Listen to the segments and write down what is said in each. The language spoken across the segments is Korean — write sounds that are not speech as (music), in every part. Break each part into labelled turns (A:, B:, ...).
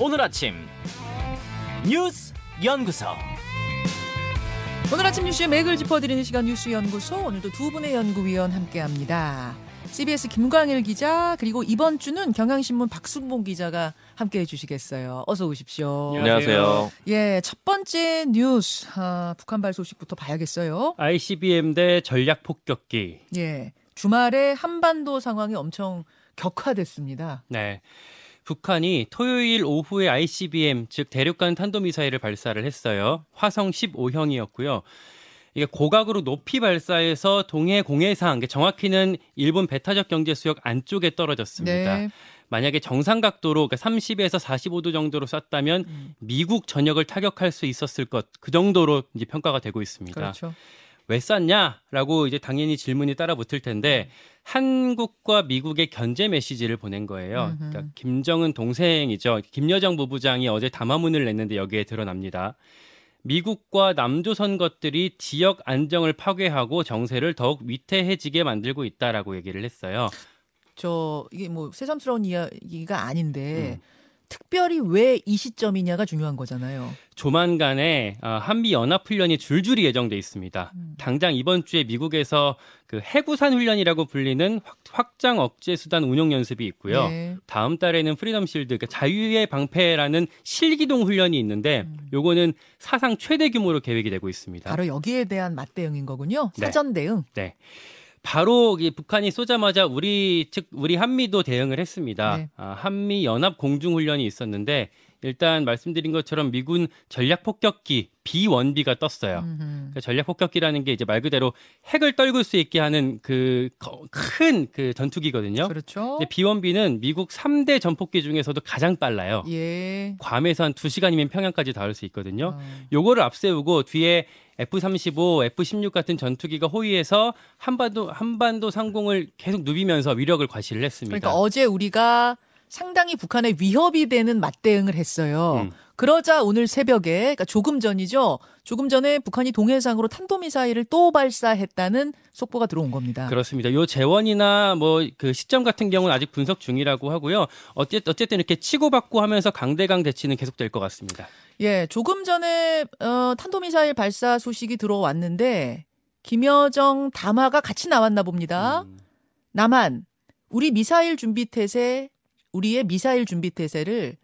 A: 오늘 아침 뉴스 연구소
B: 오늘 아침 뉴스의 맥을 짚어드리는 시간 뉴스 연구소 오늘도 두 분의 연구위원 함께합니다. CBS 김광일 기자 그리고 이번 주는 경향신문 박순봉 기자가 함께해 주시겠어요. 어서 오십시오.
C: 안녕하세요.
B: 예, 첫 번째 뉴스 아, 북한발 소식부터 봐야겠어요.
C: ICBM 대 전략 폭격기.
B: 예, 주말에 한반도 상황이 엄청 격화됐습니다.
C: 네. 북한이 토요일 오후에 ICBM 즉 대륙간 탄도미사일을 발사를 했어요. 화성 15형이었고요. 이게 고각으로 높이 발사해서 동해 공해상, 정확히는 일본 배타적 경제 수역 안쪽에 떨어졌습니다.
B: 네.
C: 만약에 정상 각도로 그러니까 30에서 45도 정도로 쐈다면
B: 음.
C: 미국 전역을 타격할 수 있었을 것 그 정도로 이제 평가가 되고 있습니다.
B: 그렇죠.
C: 왜 쐈냐라고 이제 당연히 질문이 따라 붙을 텐데 한국과 미국의 견제 메시지를 보낸 거예요. 그러니까 김정은 동생이죠. 김여정 부부장이 어제 담화문을 냈는데 여기에 드러납니다. 미국과 남조선 것들이 지역 안정을 파괴하고 정세를 더욱 위태해지게 만들고 있다라고 얘기를 했어요.
B: 저 이게 뭐 새삼스러운 이야기가 아닌데
C: 음.
B: 특별히 왜 이 시점이냐가 중요한 거잖아요.
C: 조만간에 아, 한미 연합 훈련이 줄줄이 예정돼 있습니다.
B: 음.
C: 당장 이번 주에 미국에서 그 핵우산 훈련이라고 불리는 확- 확장 억제 수단 운용 연습이 있고요.
B: 네.
C: 다음 달에는 프리덤 실드, 그러니까 자유의 방패라는 실기동 훈련이 있는데 요거는 사상 최대 규모로 계획이 되고 있습니다.
B: 음. 바로 여기에 대한 맞대응인 거군요.
C: 네.
B: 사전 대응.
C: 네. 바로 이 북한이 쏘자마자 우리 즉 우리 한미도 대응을 했습니다.
B: 네.
C: 아, 한미 연합 공중 훈련이 있었는데 일단 말씀드린 것처럼 미군 전략 폭격기 B1B가 떴어요.
B: 음흠.
C: 그 전략 폭격기라는 게 이제 말 그대로 핵을 떨굴 수 있게 하는 그큰그 전투기거든요.
B: 그렇죠.
C: 근데 B1B는 미국 3대 전폭기 중에서도 가장 빨라요.
B: 예.
C: 괌에서 한 2시간이면 평양까지 닿을 수 있거든요.
B: 어.
C: 요거를 앞세우고 뒤에 F-35, F-16 같은 전투기가 호위해서 한반도 한반도 상공을 계속 누비면서 위력을 과시를 했습니다.
B: 그러니까 어제 우리가 상당히 북한에 위협이 되는 맞대응을 했어요.
C: 음.
B: 그러자 오늘 새벽에 그러니까 조금 전이죠. 조금 전에 북한이 동해상으로 탄도미사일을 또 발사했다는 속보가 들어온 겁니다.
C: 그렇습니다. 요 재원이나 뭐 그 시점 같은 경우는 아직 분석 중이라고 하고요. 어쨌 어쨌든 이렇게 치고받고 하면서 강대강 대치는 계속될 것 같습니다.
B: 예, 조금 전에 어, 탄도미사일 발사 소식이 들어왔는데 김여정 담화가 같이 나왔나 봅니다.
C: 음,
B: 나만 우리 미사일 준비 태세, 우리의 미사일 준비 태세를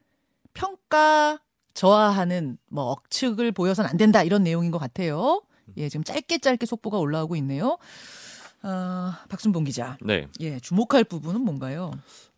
B: 평가 저하하는 뭐 억측을 보여선 안 된다 이런 내용인 것 같아요. 예, 지금 짧게 짧게 속보가 올라오고 있네요. 어, 박순봉 기자,
D: 네.
B: 예, 주목할 부분은 뭔가요?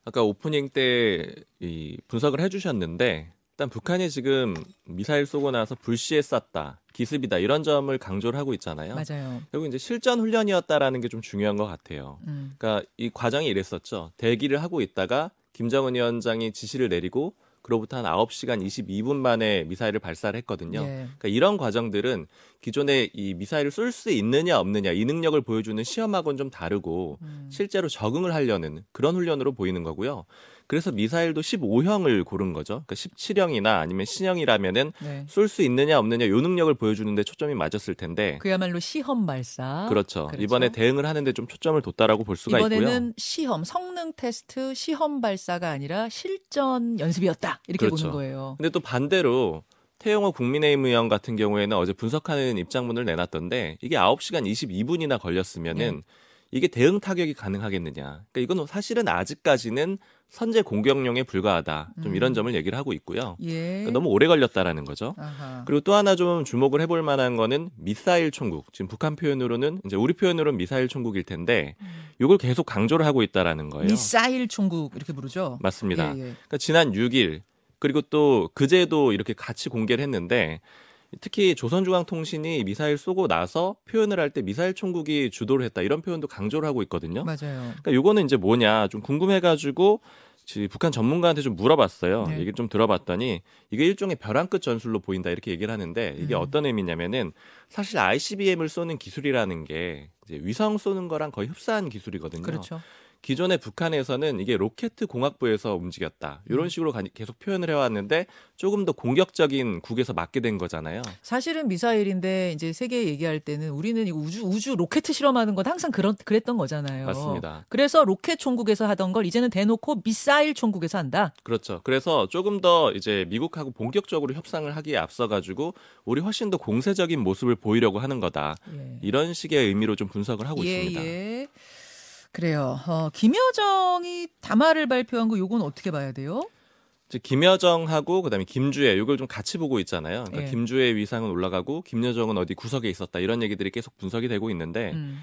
D: 아까 오프닝 때 이 분석을 해주셨는데 일단 북한이 지금 미사일 쏘고 나서 불시에 쐈다, 기습이다 이런 점을 강조를 하고 있잖아요.
B: 맞아요.
D: 결국 이제 실전 훈련이었다라는 게 좀 중요한 것 같아요.
B: 음,
D: 그러니까 이 과정이 이랬었죠. 대기를 하고 있다가 김정은 위원장이 지시를 내리고 그로부터 한 9시간 22분 만에 미사일을 발사를 했거든요.
B: 예.
D: 그러니까 이런 과정들은 기존에 이 미사일을 쏠 수 있느냐 없느냐 이 능력을 보여주는 시험하고는 좀 다르고
B: 음.
D: 실제로 적응을 하려는 그런 훈련으로 보이는 거고요. 그래서 미사일도 15형을 고른 거죠. 그러니까 17형이나 아니면 신형이라면은
B: 네.
D: 쏠수 있느냐 없느냐 요 능력을 보여주는데 초점이 맞았을 텐데
B: 그야말로 시험 발사.
D: 그렇죠.
B: 그렇죠.
D: 이번에 대응을 하는데 좀 초점을 뒀다라고 볼 수가
B: 이번에는
D: 있고요.
B: 시험, 성능 테스트, 시험 발사가 아니라 실전 연습이었다. 이렇게
D: 그렇죠.
B: 보는 거예요.
D: 근데 또 반대로 태영호 국민의힘 의원 같은 경우에는 어제 분석하는 입장문을 내놨던데 이게 9시간 22분이나 걸렸으면은
B: 네.
D: 이게 대응 타격이 가능하겠느냐. 그러니까 이건 사실은 아직까지는 선제 공격용에 불과하다. 좀
B: 음.
D: 이런 점을 얘기를 하고 있고요.
B: 예.
D: 그러니까 너무 오래 걸렸다라는 거죠.
B: 아하.
D: 그리고 또 하나 좀 주목을 해볼 만한 거는 미사일 총국. 지금 북한 표현으로는 이제 우리 표현으로는 미사일 총국일 텐데 이걸 계속 강조를 하고 있다라는 거예요.
B: 음. 미사일 총국 이렇게 부르죠.
D: 맞습니다.
B: 예, 예.
D: 그러니까 지난 6일 그리고 또 그제도 이렇게 같이 공개를 했는데 특히 조선중앙통신이 미사일 쏘고 나서 표현을 할 때 미사일 총국이 주도를 했다 이런 표현도 강조를 하고 있거든요.
B: 맞아요.
D: 그러니까 요거는 이제 뭐냐 좀 궁금해가지고 지- 북한 전문가한테 좀 물어봤어요.
B: 네.
D: 얘기를 좀 들어봤더니 이게 일종의 벼랑 끝 전술로 보인다 이렇게 얘기를 하는데 이게
B: 음.
D: 어떤 의미냐면은 사실 ICBM을 쏘는 기술이라는 게 이제 위성 쏘는 거랑 거의 흡사한 기술이거든요.
B: 그렇죠.
D: 기존의 북한에서는 이게 로켓 공업부에서 움직였다.
B: 음.
D: 이런 식으로 가- 계속 표현을 해왔는데 조금 더 공격적인 국에서 맞게 된 거잖아요.
B: 사실은 미사일인데 이제 세계 얘기할 때는 우리는 우주 우주 로켓 실험하는 건 항상 그런 그랬던 거잖아요.
D: 맞습니다.
B: 그래서 로켓 총국에서 하던 걸 이제는 대놓고 미사일 총국에서 한다.
D: 그렇죠. 그래서 조금 더 이제 미국하고 본격적으로 협상을 하기에 앞서 가지고 우리 훨씬 더 공세적인 모습을 보이려고 하는 거다.
B: 예.
D: 이런 식의 의미로 좀 분석을 하고
B: 예,
D: 있습니다.
B: 예. 그래요. 어, 김여정이 담화를 발표한 거 요건 어떻게 봐야 돼요?
D: 이제 김여정하고 그다음에 김주애 이걸 좀 같이 보고 있잖아요. 그러니까
B: 예.
D: 김주애 위상은 올라가고 김여정은 어디 구석에 있었다 이런 얘기들이 계속 분석이 되고 있는데
B: 음.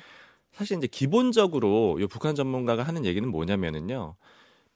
D: 사실 이제 기본적으로 요 북한 전문가가 하는 얘기는 뭐냐면은요.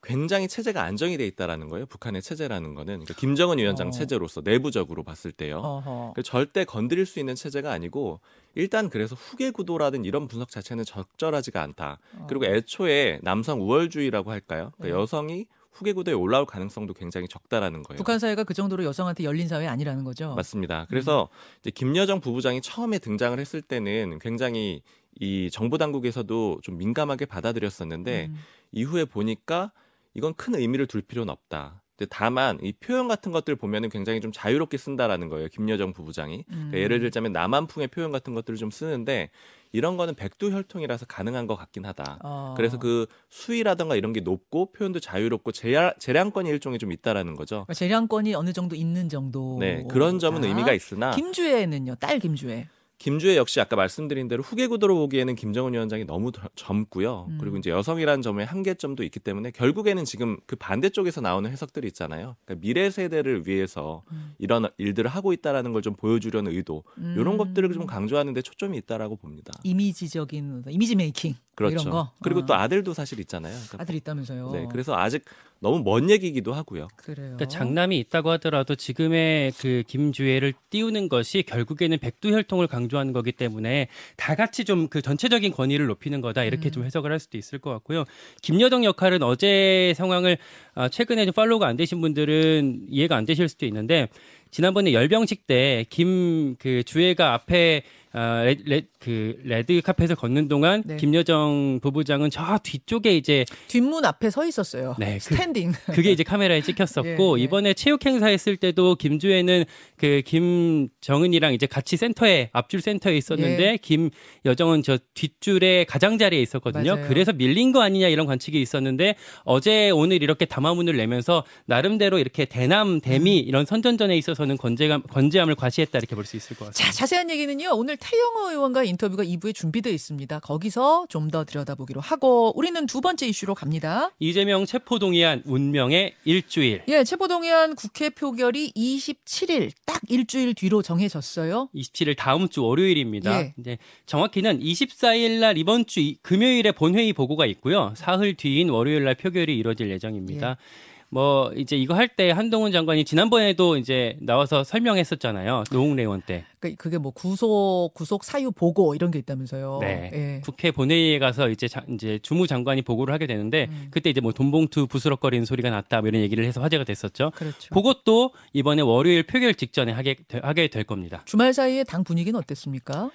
D: 굉장히 체제가 안정이 돼 있다라는 거예요. 북한의 체제라는 거는 그러니까 김정은 위원장
B: 어.
D: 체제로서 내부적으로 봤을 때요. 그 절대 건드릴 수 있는 체제가 아니고 일단 그래서 후계 구도라든 이런 분석 자체는 적절하지가 않다. 그리고 애초에 남성 우월주의라고 할까요? 그러니까
B: 네.
D: 여성이 후계 구도에 올라올 가능성도 굉장히 적다라는 거예요.
B: 북한 사회가 그 정도로 여성한테 열린 사회 아니라는 거죠.
D: 맞습니다. 그래서 이제 김여정 부부장이 처음에 등장을 했을 때는 굉장히 이 정부 당국에서도 좀 민감하게 받아들였었는데
B: 음.
D: 이후에 보니까 이건 큰 의미를 둘 필요는 없다. 다만 이 표현 같은 것들 보면은 굉장히 좀 자유롭게 쓴다라는 거예요. 김여정 부부장이.
B: 음.
D: 그러니까 예를 들자면 남한풍의 표현 같은 것들을 좀 쓰는데 이런 거는 백두 혈통이라서 가능한 것 같긴 하다.
B: 어.
D: 그래서 그 수위라든가 이런 게 높고 표현도 자유롭고 재량, 재량권이 일종의 좀 있다라는 거죠.
B: 그러니까 재량권이 어느 정도 있는 정도.
D: 네, 그런 점은 의미가 있으나
B: 김주애는요, 딸 김주애.
D: 김주애 역시 아까 말씀드린 대로 후계 구도로 보기에는 김정은 위원장이 너무 더- 젊고요.
B: 음.
D: 그리고 이제 여성이라는 점의 한계점도 있기 때문에 결국에는 지금 그 반대쪽에서 나오는 해석들이 있잖아요. 그러니까 미래 세대를 위해서
B: 음.
D: 이런 일들을 하고 있다라는 걸 좀 보여주려는 의도
B: 음.
D: 이런 것들을 좀 강조하는데 초점이 있다라고 봅니다.
B: 이미지적인 이미지 메이킹 뭐
D: 그렇죠.
B: 이런 거.
D: 그리고
B: 어.
D: 또 아들도 사실 있잖아요. 그러니까
B: 아들 있다면서요.
D: 네, 그래서 아직 너무 먼 얘기기도 하고요.
B: 그래요.
C: 그러니까 장남이 있다고 하더라도 지금의 그 김주애를 띄우는 것이 결국에는 백두혈통을 강조하는 거기 때문에 다 같이 좀 그 전체적인 권위를 높이는 거다 이렇게
B: 음.
C: 좀 해석을 할 수도 있을 것 같고요. 김여정 역할은 어제 상황을 아, 최근에 좀 팔로우가 안 되신 분들은 이해가 안 되실 수도 있는데 지난번에 열병식 때 김 그 주애가 앞에 아, 레, 레, 그 레드 카펫을 걷는 동안
B: 네.
C: 김여정 부부장은 저 뒤쪽에 이제
B: 뒷문 앞에 서 있었어요.
C: 네, 그-
B: standing. (laughs)
C: 그 게 이제 카메라에 찍혔었고
B: 예, 예.
C: 이번에 체육 행사 했을 때도 김주애는 그 김정은이랑 이제 같이 센터에 앞줄 센터에 있었는데
B: 예.
C: 김여정은 저 뒷줄에 가장자리에 있었거든요.
B: 맞아요.
C: 그래서 밀린 거 아니냐 이런 관측이 있었는데 어제 오늘 이렇게 담화문을 내면서 나름대로 이렇게 대남 대미
B: 음.
C: 이런 선전전에 있어서 는 건재감 건재함을 과시했다 이렇게 볼 수 있을 것 같습니다.
B: 자, 자세한 얘기는요. 오늘 태영호 의원과 인터뷰가 2부에 준비되어 있습니다. 거기서 좀 더 들여다보기로 하고 우리는 두 번째 이슈로 갑니다.
C: 이재명 체포 동의안 운명의 일주일.
B: 예, 체포동의안 국회 표결이 27일 딱 일주일 뒤로 정해졌어요.
C: 27일 다음 주 월요일입니다.
B: 예.
C: 이제 정확히는 24일 날 이번 주 이- 금요일에 본회의 보고가 있고요. 사흘 뒤인 월요일 날 표결이 이뤄질 예정입니다.
B: 예.
C: 뭐 이제 이거 할 때 한동훈 장관이 지난번에도 이제 나와서 설명했었잖아요. 노웅래 의원 때.
B: 그러니까 그게 뭐 구속 구속 사유 보고 이런 게 있다면서요.
C: 네.
B: 예.
C: 국회 본회의에 가서 이제 자- 이제 주무 장관이 보고를 하게 되는데
B: 음.
C: 그때 이제 뭐 돈봉투 부스럭거리는 소리가 났다 뭐 이런 얘기를 해서 화제가 됐었죠.
B: 그렇죠.
C: 그것도 이번에 월요일 표결 직전에 하게 되- 하게 될 겁니다.
B: 주말 사이에 당 분위기는 어땠습니까?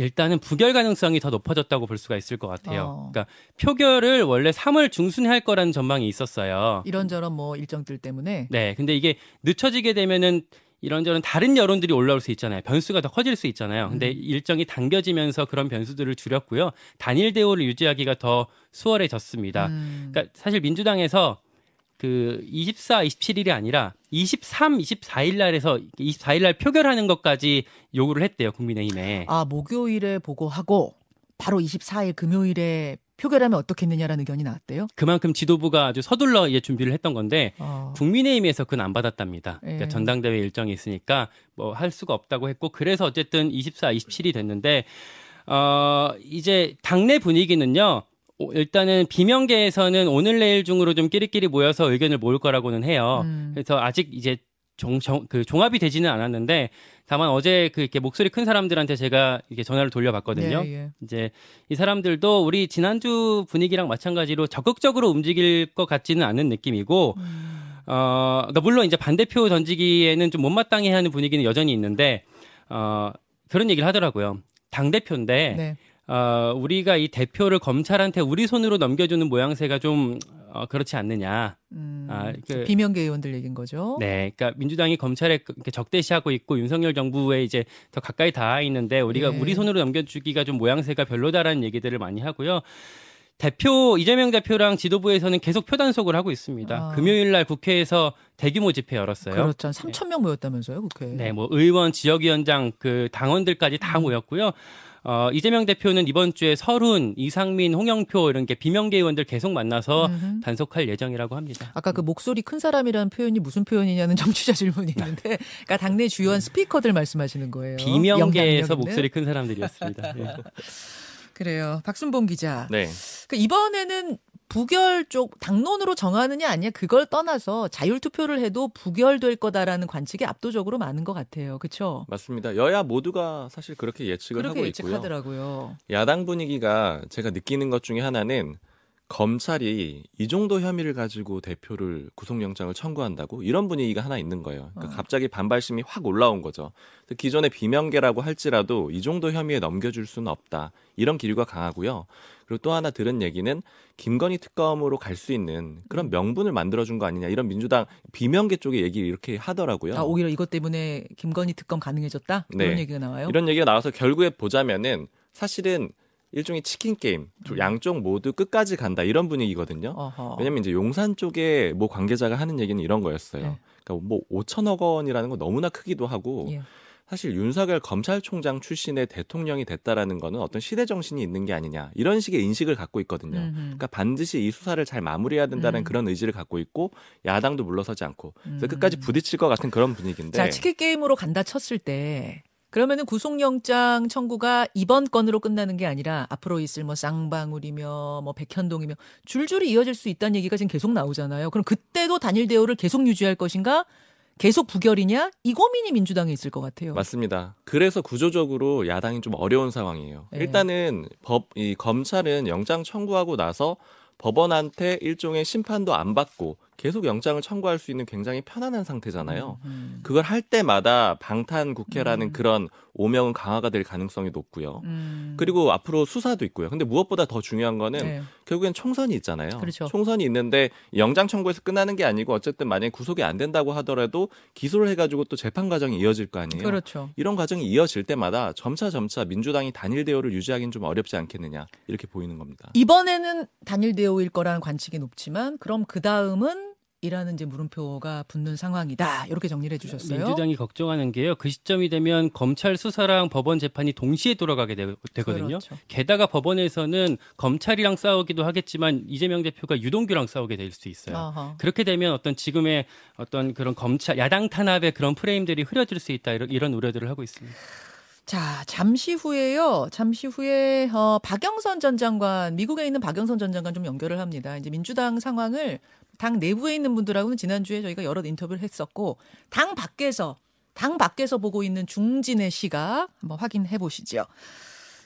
C: 일단은 부결 가능성이 더 높아졌다고 볼 수가 있을 것 같아요.
B: 어.
C: 그러니까 표결을 원래 3월 중순에 할 거라는 전망이 있었어요.
B: 이런저런 뭐 일정들 때문에
C: 네, 근데 이게 늦춰지게 되면은 이런저런 다른 여론들이 올라올 수 있잖아요. 변수가 더 커질 수 있잖아요. 근데
B: 음.
C: 일정이 당겨지면서 그런 변수들을 줄였고요. 단일 대우를 유지하기가 더 수월해졌습니다.
B: 음,
C: 그러니까 사실 민주당에서 그 24, 27일이 아니라 23, 24일 날에서 24일 날 표결하는 것까지 요구를 했대요. 국민의힘에.
B: 아 목요일에 보고하고 바로 24일 금요일에 표결하면 어떻겠느냐라는 의견이 나왔대요.
C: 그만큼 지도부가 아주 서둘러 이제 준비를 했던 건데
B: 어.
C: 국민의힘에서 그건 안 받았답니다. 그러니까
B: 예.
C: 전당대회 일정이 있으니까 뭐 할 수가 없다고 했고 그래서 어쨌든 24, 27이 됐는데 어 이제 당내 분위기는요. 오- 일단은 비명계에서는 오늘 내일 중으로 좀 끼리끼리 모여서 의견을 모을 거라고는 해요.
B: 음.
C: 그래서 아직 이제 종, 정, 그 종합이 되지는 않았는데 다만 어제 그 이렇게 목소리 큰 사람들한테 제가 이렇게 전화를 돌려봤거든요.
B: 예, 예.
C: 이제 이 사람들도 우리 지난주 분위기랑 마찬가지로 적극적으로 움직일 것 같지는 않은 느낌이고, 어, 그러니까 물론 이제 반대표 던지기에는 좀 못마땅해 하는 분위기는 여전히 있는데, 어, 그런 얘기를 하더라고요. 당 대표인데,
B: 네.
C: 어, 우리가 이 대표를 검찰한테 우리 손으로 넘겨주는 모양새가 좀 어, 그렇지 않느냐.
B: 음,
C: 아, 그-
B: 비명계 의원들 얘기인 거죠.
C: 네, 그러니까 민주당이 검찰에 그- 적대시하고 있고 윤석열 정부에 이제 더 가까이 닿아 있는데 우리가
B: 네.
C: 우리 손으로 넘겨주기가 좀 모양새가 별로다라는 얘기들을 많이 하고요. 대표 이재명 대표랑 지도부에서는 계속 표단속을 하고 있습니다.
B: 아.
C: 금요일 날 국회에서 대규모 집회 열었어요.
B: 그렇죠. 한 3천 명 모였다면서요, 국회.
C: 네, 뭐 의원, 지역위원장, 그 당원들까지 다
B: 음.
C: 모였고요. 어, 이재명 대표는 이번 주에 설훈, 이상민, 홍영표 이런 게 비명계 의원들 계속 만나서
B: 음흠.
C: 단속할 예정이라고 합니다.
B: 아까 그 목소리 큰 사람이라는 표현이 무슨 표현이냐는 정치자 질문이 있는데, 그러니까 당내 주요한 스피커들 말씀하시는 거예요.
C: 비명계에서. 목소리 큰 사람들이었습니다. 예. (laughs)
B: 그래요. 박순봉 기자.
D: 네.
B: 그 이번에는 부결 쪽 당론으로 정하느냐 아니냐 그걸 떠나서 자율 투표를 해도 부결될 거다라는 관측이 압도적으로 많은 것 같아요. 그렇죠?
D: 맞습니다. 여야 모두가 사실 그렇게 예측을
B: 그렇게
D: 하고 있고요.
B: 예측하더라고요.
D: 야당 분위기가 제가 느끼는 것 중에 하나는 검찰이 이 정도 혐의를 가지고 대표를 구속영장을 청구한다고 이런 분위기가 하나 있는 거예요. 그러니까
B: 어.
D: 갑자기 반발심이 확 올라온 거죠. 기존의 비명계라고 할지라도 이 정도 혐의에 넘겨줄 수는 없다. 이런 기류가 강하고요. 그리고 또 하나 들은 얘기는 김건희 특검으로 갈 수 있는 그런
B: 음.
D: 명분을 만들어준 거 아니냐. 이런 민주당 비명계 쪽의 얘기를 이렇게 하더라고요.
B: 아, 오히려 이것 때문에 김건희 특검 가능해졌다? 그런
D: 네.
B: 얘기가 나와요.
D: 이런 얘기가 나와서 결국에 보자면은 사실은 일종의 치킨 게임, 두-
B: 음.
D: 양쪽 모두 끝까지 간다 이런 분위기거든요.
B: 어허.
D: 왜냐면 이제 용산 쪽에 뭐 관계자가 하는 얘기는 이런 거였어요.
B: 네.
D: 그러니까 뭐 5천억 원이라는 건 너무나 크기도 하고
B: 예.
D: 사실 윤석열 검찰총장 출신의 대통령이 됐다라는 거는 어떤 시대 정신이 있는 게 아니냐 이런 식의 인식을 갖고 있거든요.
B: 음흠.
D: 그러니까 반드시 이 수사를 잘 마무리해야 된다는
B: 음.
D: 그런 의지를 갖고 있고 야당도 물러서지 않고 그래서
B: 음.
D: 끝까지 부딪힐 것 같은 그런 분위기인데
B: 자, 치킨 게임으로 간다 쳤을 때 그러면은 구속영장 청구가 이번 건으로 끝나는 게 아니라 앞으로 있을 뭐 쌍방울이며 뭐 백현동이며 줄줄이 이어질 수 있다는 얘기가 지금 계속 나오잖아요. 그럼 그때도 단일 대우를 계속 유지할 것인가? 계속 부결이냐? 이 고민이 민주당에 있을 것 같아요.
D: 맞습니다. 그래서 구조적으로 야당이 좀 어려운 상황이에요.
B: 네.
D: 일단은 법, 이 검찰은 영장 청구하고 나서 법원한테 일종의 심판도 안 받고 계속 영장을 청구할 수 있는 굉장히 편안한 상태잖아요.
B: 음,
D: 그걸 할 때마다 방탄 국회라는
B: 음.
D: 그런 오명은 강화가 될 가능성이 높고요.
B: 음.
D: 그리고 앞으로 수사도 있고요. 근데 무엇보다 더 중요한 거는
B: 네.
D: 결국엔 총선이 있잖아요.
B: 그렇죠.
D: 총선이 있는데 영장 청구에서 끝나는 게 아니고 어쨌든 만약에 구속이 안 된다고 하더라도 기소를 해가지고 또 재판 과정이 이어질 거 아니에요.
B: 그렇죠.
D: 이런 과정이 이어질 때마다 점차 점차 민주당이 단일 대우를 유지하기는 좀 어렵지 않겠느냐 이렇게 보이는 겁니다.
B: 이번에는 단일 대우일 거라는 관측이 높지만 그럼 그 다음은 이라는 이제 물음표가 붙는 상황이다. 이렇게 정리를 해주셨어요.
C: 민주당이 걱정하는 게요. 그 시점이 되면 검찰 수사랑 법원 재판이 동시에 돌아가게 되, 거든요
B: 그렇죠.
C: 게다가 법원에서는 검찰이랑 싸우기도 하겠지만 이재명 대표가 유동규랑 싸우게 될 수 있어요.
B: 어허.
C: 그렇게 되면 어떤 지금의 어떤 그런 검찰 야당 탄압의 그런 프레임들이 흐려질 수 있다 이런, 이런 우려들을 하고 있습니다.
B: 자, 잠시 후에요. 잠시 후에 어, 박영선 전 장관, 미국에 있는 박영선 전 장관 좀 연결을 합니다. 이제 민주당 상황을 당 내부에 있는 분들하고는 지난주에 저희가 여러 인터뷰를 했었고 당 밖에서 당 밖에서 보고 있는 중진의 시각 한번 확인해 보시죠.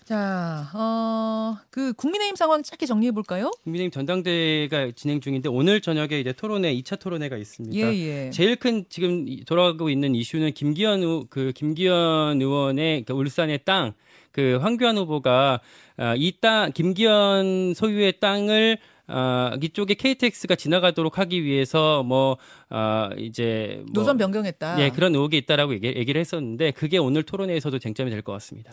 B: 자, 어, 그 국민의힘 상황 짧게 정리해 볼까요?
C: 국민의힘 전당대회가 진행 중인데 오늘 저녁에 이제 토론회 2차 토론회가 있습니다.
B: 예, 예.
C: 제일 큰 지금 이- 돌아가고 있는 이슈는 김기현 후, 그 김기현 의원의 그 울산의 땅, 그 황교안 후보가 아, 이땅 김기현 소유의 땅을 아, 이쪽에 KTX가 지나가도록 하기 위해서 뭐 아, 이제 뭐,
B: 노선 변경했다.
C: 예 그런 의혹이 있다라고 얘기, 얘기를 했었는데 그게 오늘 토론회에서도 쟁점이 될 것 같습니다.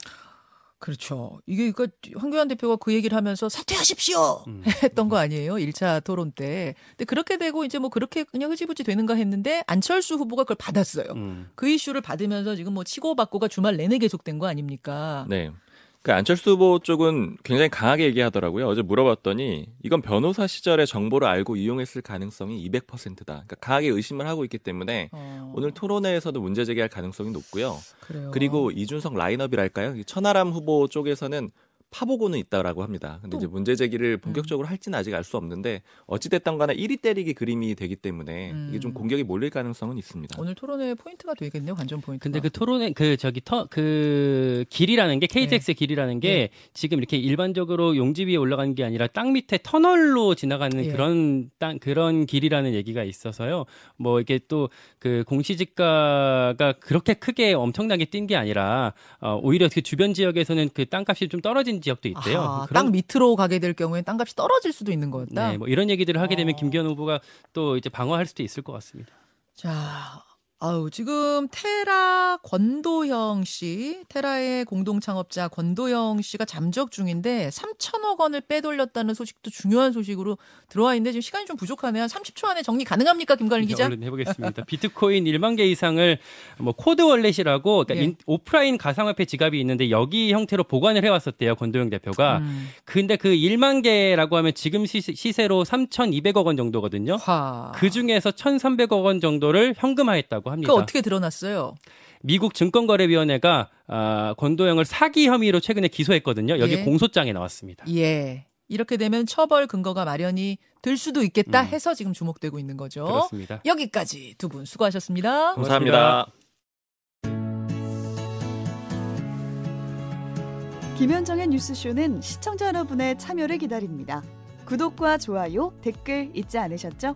B: 그렇죠. 이게 그 황교안 대표가 그 얘기를 하면서 사퇴하십시오
C: 음. (laughs)
B: 했던 거 아니에요? 1차 토론 때. 근데 그렇게 되고 이제 뭐 그렇게 그냥 흐지부지 되는가 했는데 안철수 후보가 그걸 받았어요.
C: 음.
B: 그 이슈를 받으면서 지금 뭐 치고받고가 주말 내내 계속된 거 아닙니까?
D: 네. 그 안철수 후보 쪽은 굉장히 강하게 얘기하더라고요. 어제 물어봤더니 이건 변호사 시절의 정보를 알고 이용했을 가능성이 200%다. 그러니까 강하게 의심을 하고 있기 때문에
B: 어,
D: 오늘 토론회에서도 문제 제기할 가능성이 높고요.
B: 그래요.
D: 그리고 이준석 라인업이랄까요? 이 천하람 후보 쪽에서는 파보고는 있다라고 합니다. 근데
B: 또-
D: 이제 문제 제기를 본격적으로 할지는 아직 알 수 없는데 어찌됐든 간에 1위 때리기 그림이 되기 때문에 이게 좀
B: 음.
D: 공격이 몰릴 가능성은 있습니다.
B: 오늘 토론회 포인트가 되겠네요. 관전 포인트.
C: 근데 그 토론회 그 저기 터 그 길이라는 게 KTX의 길이라는 게
B: 네.
C: 지금 이렇게 일반적으로 용지 위에 올라가는 게 아니라 땅 밑에 터널로 지나가는
B: 예.
C: 그런 땅 그런 길이라는 얘기가 있어서요. 뭐 이게 또 그 공시지가가 그렇게 크게 엄청나게 뛴 게 아니라 어 오히려 그 주변 지역에서는 그 땅값이 좀 떨어진 지역도 있대요.
B: 아하,
C: 그런-
B: 땅 밑으로 가게 될 경우엔 땅값이 떨어질 수도 있는 거였다.
C: 네, 뭐 이런 얘기들을 하게 되면
B: 어.
C: 김기현 후보가 또 이제 방어할 수도 있을 것 같습니다.
B: 자, 아우 지금 테라 권도형 씨, 테라의 공동 창업자 권도형 씨가 잠적 중인데 3천억 원을 빼돌렸다는 소식도 중요한 소식으로 들어와 있는데 지금 시간이 좀 부족하네요. 30초 안에 정리 가능합니까, 김관일 기자?
C: 얼른 해보겠습니다. 비트코인 1만 개 이상을 뭐 cold wallet이라고 그러니까
B: 예.
C: 인- 오프라인 가상화폐 지갑이 있는데 여기 형태로 보관을 해왔었대요 권도형 대표가.
B: 음,
C: 근데 그 1만 개라고 하면 지금 시세, 시세로 3,200억 원 정도거든요.
B: 화.
C: 그 중에서 1,300억 원 정도를 현금화했다고 합니다.
B: 그 어떻게 드러났어요?
C: 미국 증권거래위원회가 아, 권도형을 사기 혐의로 최근에 기소했거든요. 여기
B: 예.
C: 공소장에 나왔습니다.
B: 예. 이렇게 되면 처벌 근거가 마련이 될 수도 있겠다
C: 음.
B: 해서 지금 주목되고 있는 거죠.
C: 그렇습니다.
B: 여기까지 두 분 수고하셨습니다.
D: 감사합니다.
E: 김현정의 뉴스쇼는 시청자 여러분의 참여를 기다립니다. 구독과 좋아요, 댓글 잊지 않으셨죠?